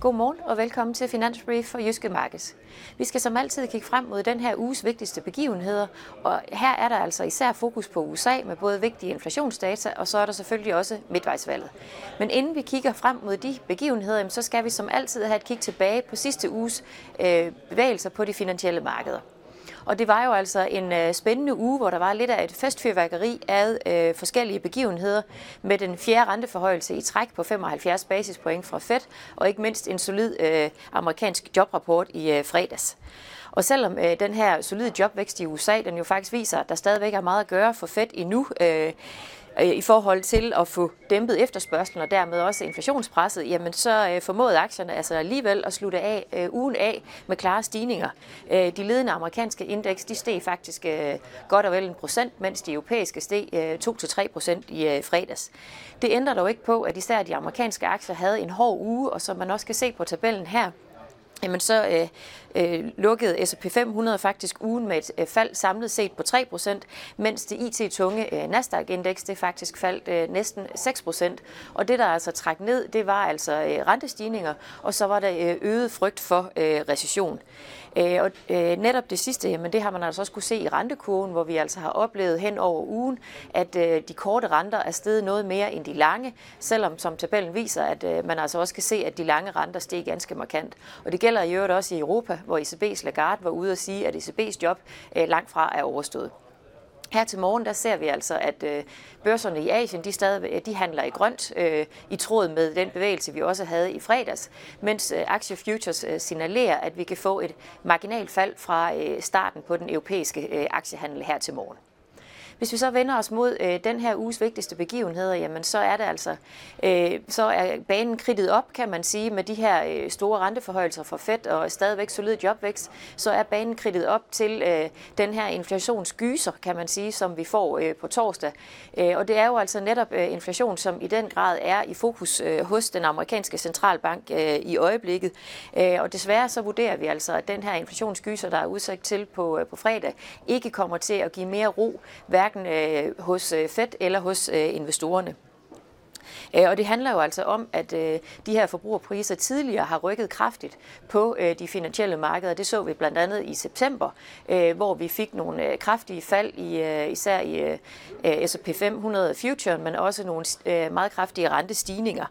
Godmorgen og velkommen til Finansbrief for Jyske Markeds. Vi skal som altid kigge frem mod den her uges vigtigste begivenheder, og her er der altså især fokus på USA med både vigtige inflationsdata, og så er der selvfølgelig også midtvejsvalget. Men inden vi kigger frem mod de begivenheder, så skal vi som altid have et kig tilbage på sidste uges øh, bevægelser på de finansielle markeder. Og det var jo altså en øh, spændende uge, hvor der var lidt af et festfyrværkeri af øh, forskellige begivenheder med den fjerde renteforhøjelse i træk på 75 basispoint fra Fed, og ikke mindst en solid øh, amerikansk jobrapport i øh, fredags. Og selvom øh, den her solide jobvækst i USA, den jo faktisk viser, at der stadigvæk er meget at gøre for Fed endnu, øh, Øh, i forhold til at få dæmpet efterspørgselen og dermed også inflationspresset, jamen så øh, formåede aktierne altså alligevel at slutte af øh, ugen af med klare stigninger. de ledende amerikanske indeks, de steg faktisk godt og vel en procent, mens de europæiske steg 2-3 procent i fredags. Det ændrer dog ikke på, at især de amerikanske aktier havde en hård uge, og som man også kan se på tabellen her, jamen så øh, øh, lukkede S&P 500 faktisk ugen med et øh, fald samlet set på 3%, mens det IT-tunge øh, Nasdaq-indeks det faktisk faldt øh, næsten 6%. Og det, der altså trak ned, det var altså øh, rentestigninger, og så var der øh, øget frygt for øh, recession. Øh, og øh, netop det sidste, jamen det har man altså også kunne se i rentekurven, hvor vi altså har oplevet hen over ugen, at øh, de korte renter er steget noget mere end de lange, selvom som tabellen viser, at øh, man altså også kan se, at de lange renter steg ganske markant. Og det gælder i øvrigt også i Europa, hvor ECB's Lagarde var ude at sige, at ECB's job øh, langt fra er overstået. Her til morgen der ser vi altså, at øh, børserne i Asien de stadig, øh, de handler i grønt, øh, i tråd med den bevægelse, vi også havde i fredags, mens øh, aktiefutures øh, signalerer, at vi kan få et marginalt fald fra øh, starten på den europæiske øh, aktiehandel her til morgen. Hvis vi så vender os mod øh, den her uges vigtigste begivenheder, jamen så er det altså, øh, så er banen kridtet op, kan man sige, med de her øh, store renteforhøjelser for Fed og stadigvæk solid jobvækst, så er banen kridtet op til øh, den her inflationsgyser, kan man sige, som vi får øh, på torsdag. Øh, og det er jo altså netop øh, inflation, som i den grad er i fokus øh, hos den amerikanske centralbank øh, i øjeblikket. Øh, og desværre så vurderer vi altså, at den her inflationsgyser, der er udsigt til på, øh, på fredag, ikke kommer til at give mere ro, hverken hverken øh, hos øh, Fed eller hos øh, investorerne. Øh, og det handler jo altså om, at øh, de her forbrugerpriser tidligere har rykket kraftigt på de finansielle markeder. Det så vi blandt andet i september, hvor vi fik nogle kraftige fald i især i S&P 500 Future, men også nogle meget kraftige rentestigninger.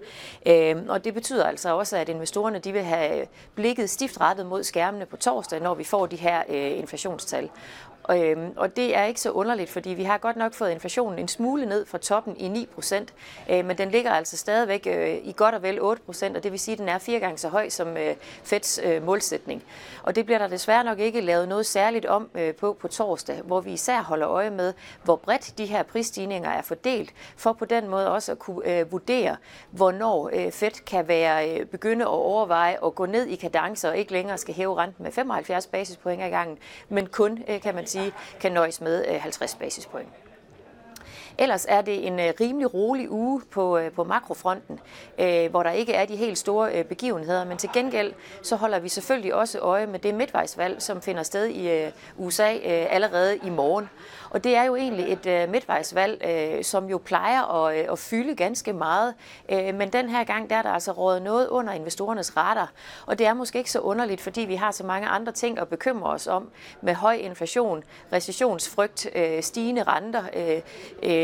Og det betyder altså også, at investorerne de vil have blikket stift rettet mod skærmene på torsdag, når vi får de her inflationstal. Øhm, og det er ikke så underligt, fordi vi har godt nok fået inflationen en smule ned fra toppen i 9 procent, øh, men den ligger altså stadigvæk øh, i godt og vel 8 procent, og det vil sige, at den er fire gange så høj som øh, Feds øh, målsætning. Og det bliver der desværre nok ikke lavet noget særligt om øh, på på torsdag, hvor vi især holder øje med, hvor bredt de her prisstigninger er fordelt, for på den måde også at kunne øh, vurdere, hvornår øh, Fed kan være øh, begynde at overveje at gå ned i kadence og ikke længere skal hæve renten med 75 basispoint ad gangen, men kun, øh, kan man sige, sige, kan nøjes med øh, 50 basispoint. Ellers er det en øh, rimelig rolig uge på, øh, på makrofronten, øh, hvor der ikke er de helt store begivenheder, men til gengæld så holder vi selvfølgelig også øje med det midtvejsvalg, som finder sted i USA allerede i morgen. Og det er jo egentlig et midtvejsvalg, som jo plejer at, at fylde ganske meget. Men den her gang, der er der altså rådet noget under investorernes radar. Og det er måske ikke så underligt, fordi vi har så mange andre ting at bekymre os om med høj inflation, recessionsfrygt, stigende renter,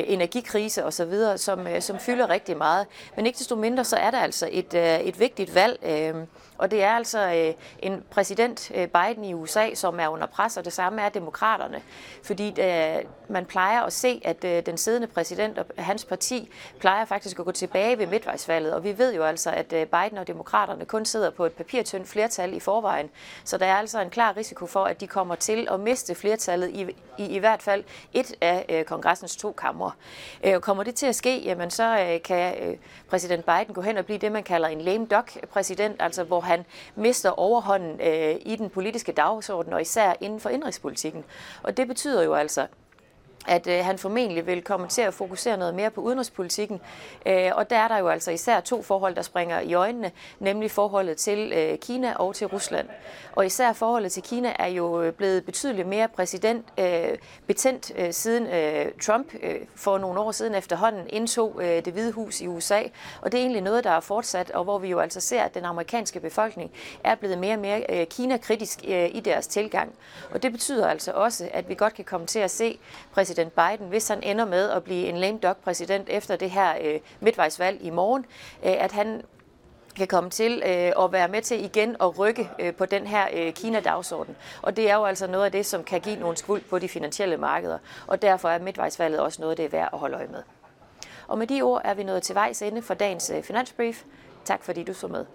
øh, energikrise osv., som, øh, som fylder rigtig meget. Men ikke desto mindre, så er der altså et, øh, et vigtigt valg. Øh, og det er altså øh, en præsident øh, Biden i USA, som er under pres, og det samme er demokraterne. Fordi øh, man plejer at se, at øh, den siddende præsident og hans parti plejer faktisk at gå tilbage ved midtvejsvalget. Og vi ved jo altså, at øh, Biden og demokraterne kun sidder på et papirtyndt flertal i forvejen. Så der er altså en klar risiko for, at de kommer til at miste flertallet i, i, i hvert fald et af øh, kongressens to kamre. Øh, kommer det til at ske, jamen så øh, kan øh, præsident Biden gå hen og blive det, man kalder en lame duck præsident, altså hvor han mister overhånden øh, i den politiske dagsorden, og især inden for indrigspolitikken. Og det betyder jo altså, at øh, han formentlig vil komme til at fokusere noget mere på udenrigspolitikken. Øh, og der er der jo altså især to forhold, der springer i øjnene, nemlig forholdet til øh, Kina og til Rusland. Og især forholdet til Kina er jo øh, blevet betydeligt mere præsident øh, betændt øh, siden øh, Trump øh, for nogle år siden efterhånden indtog øh, det hvide hus i USA. Og det er egentlig noget, der er fortsat, og hvor vi jo altså ser, at den amerikanske befolkning er blevet mere og mere øh, Kina-kritisk øh, i deres tilgang. Og det betyder altså også, at vi godt kan komme til at se præsident præsident Biden, hvis han ender med at blive en lame duck præsident efter det her øh, midtvejsvalg i morgen, øh, at han kan komme til øh, at være med til igen at rykke øh, på den her øh, Kina-dagsorden. Og det er jo altså noget af det, som kan give nogle skvuld på de finansielle markeder. Og derfor er midtvejsvalget også noget, det er værd at holde øje med. Og med de ord er vi nået til vejs ende for dagens øh, finansbrief. Tak fordi du så med.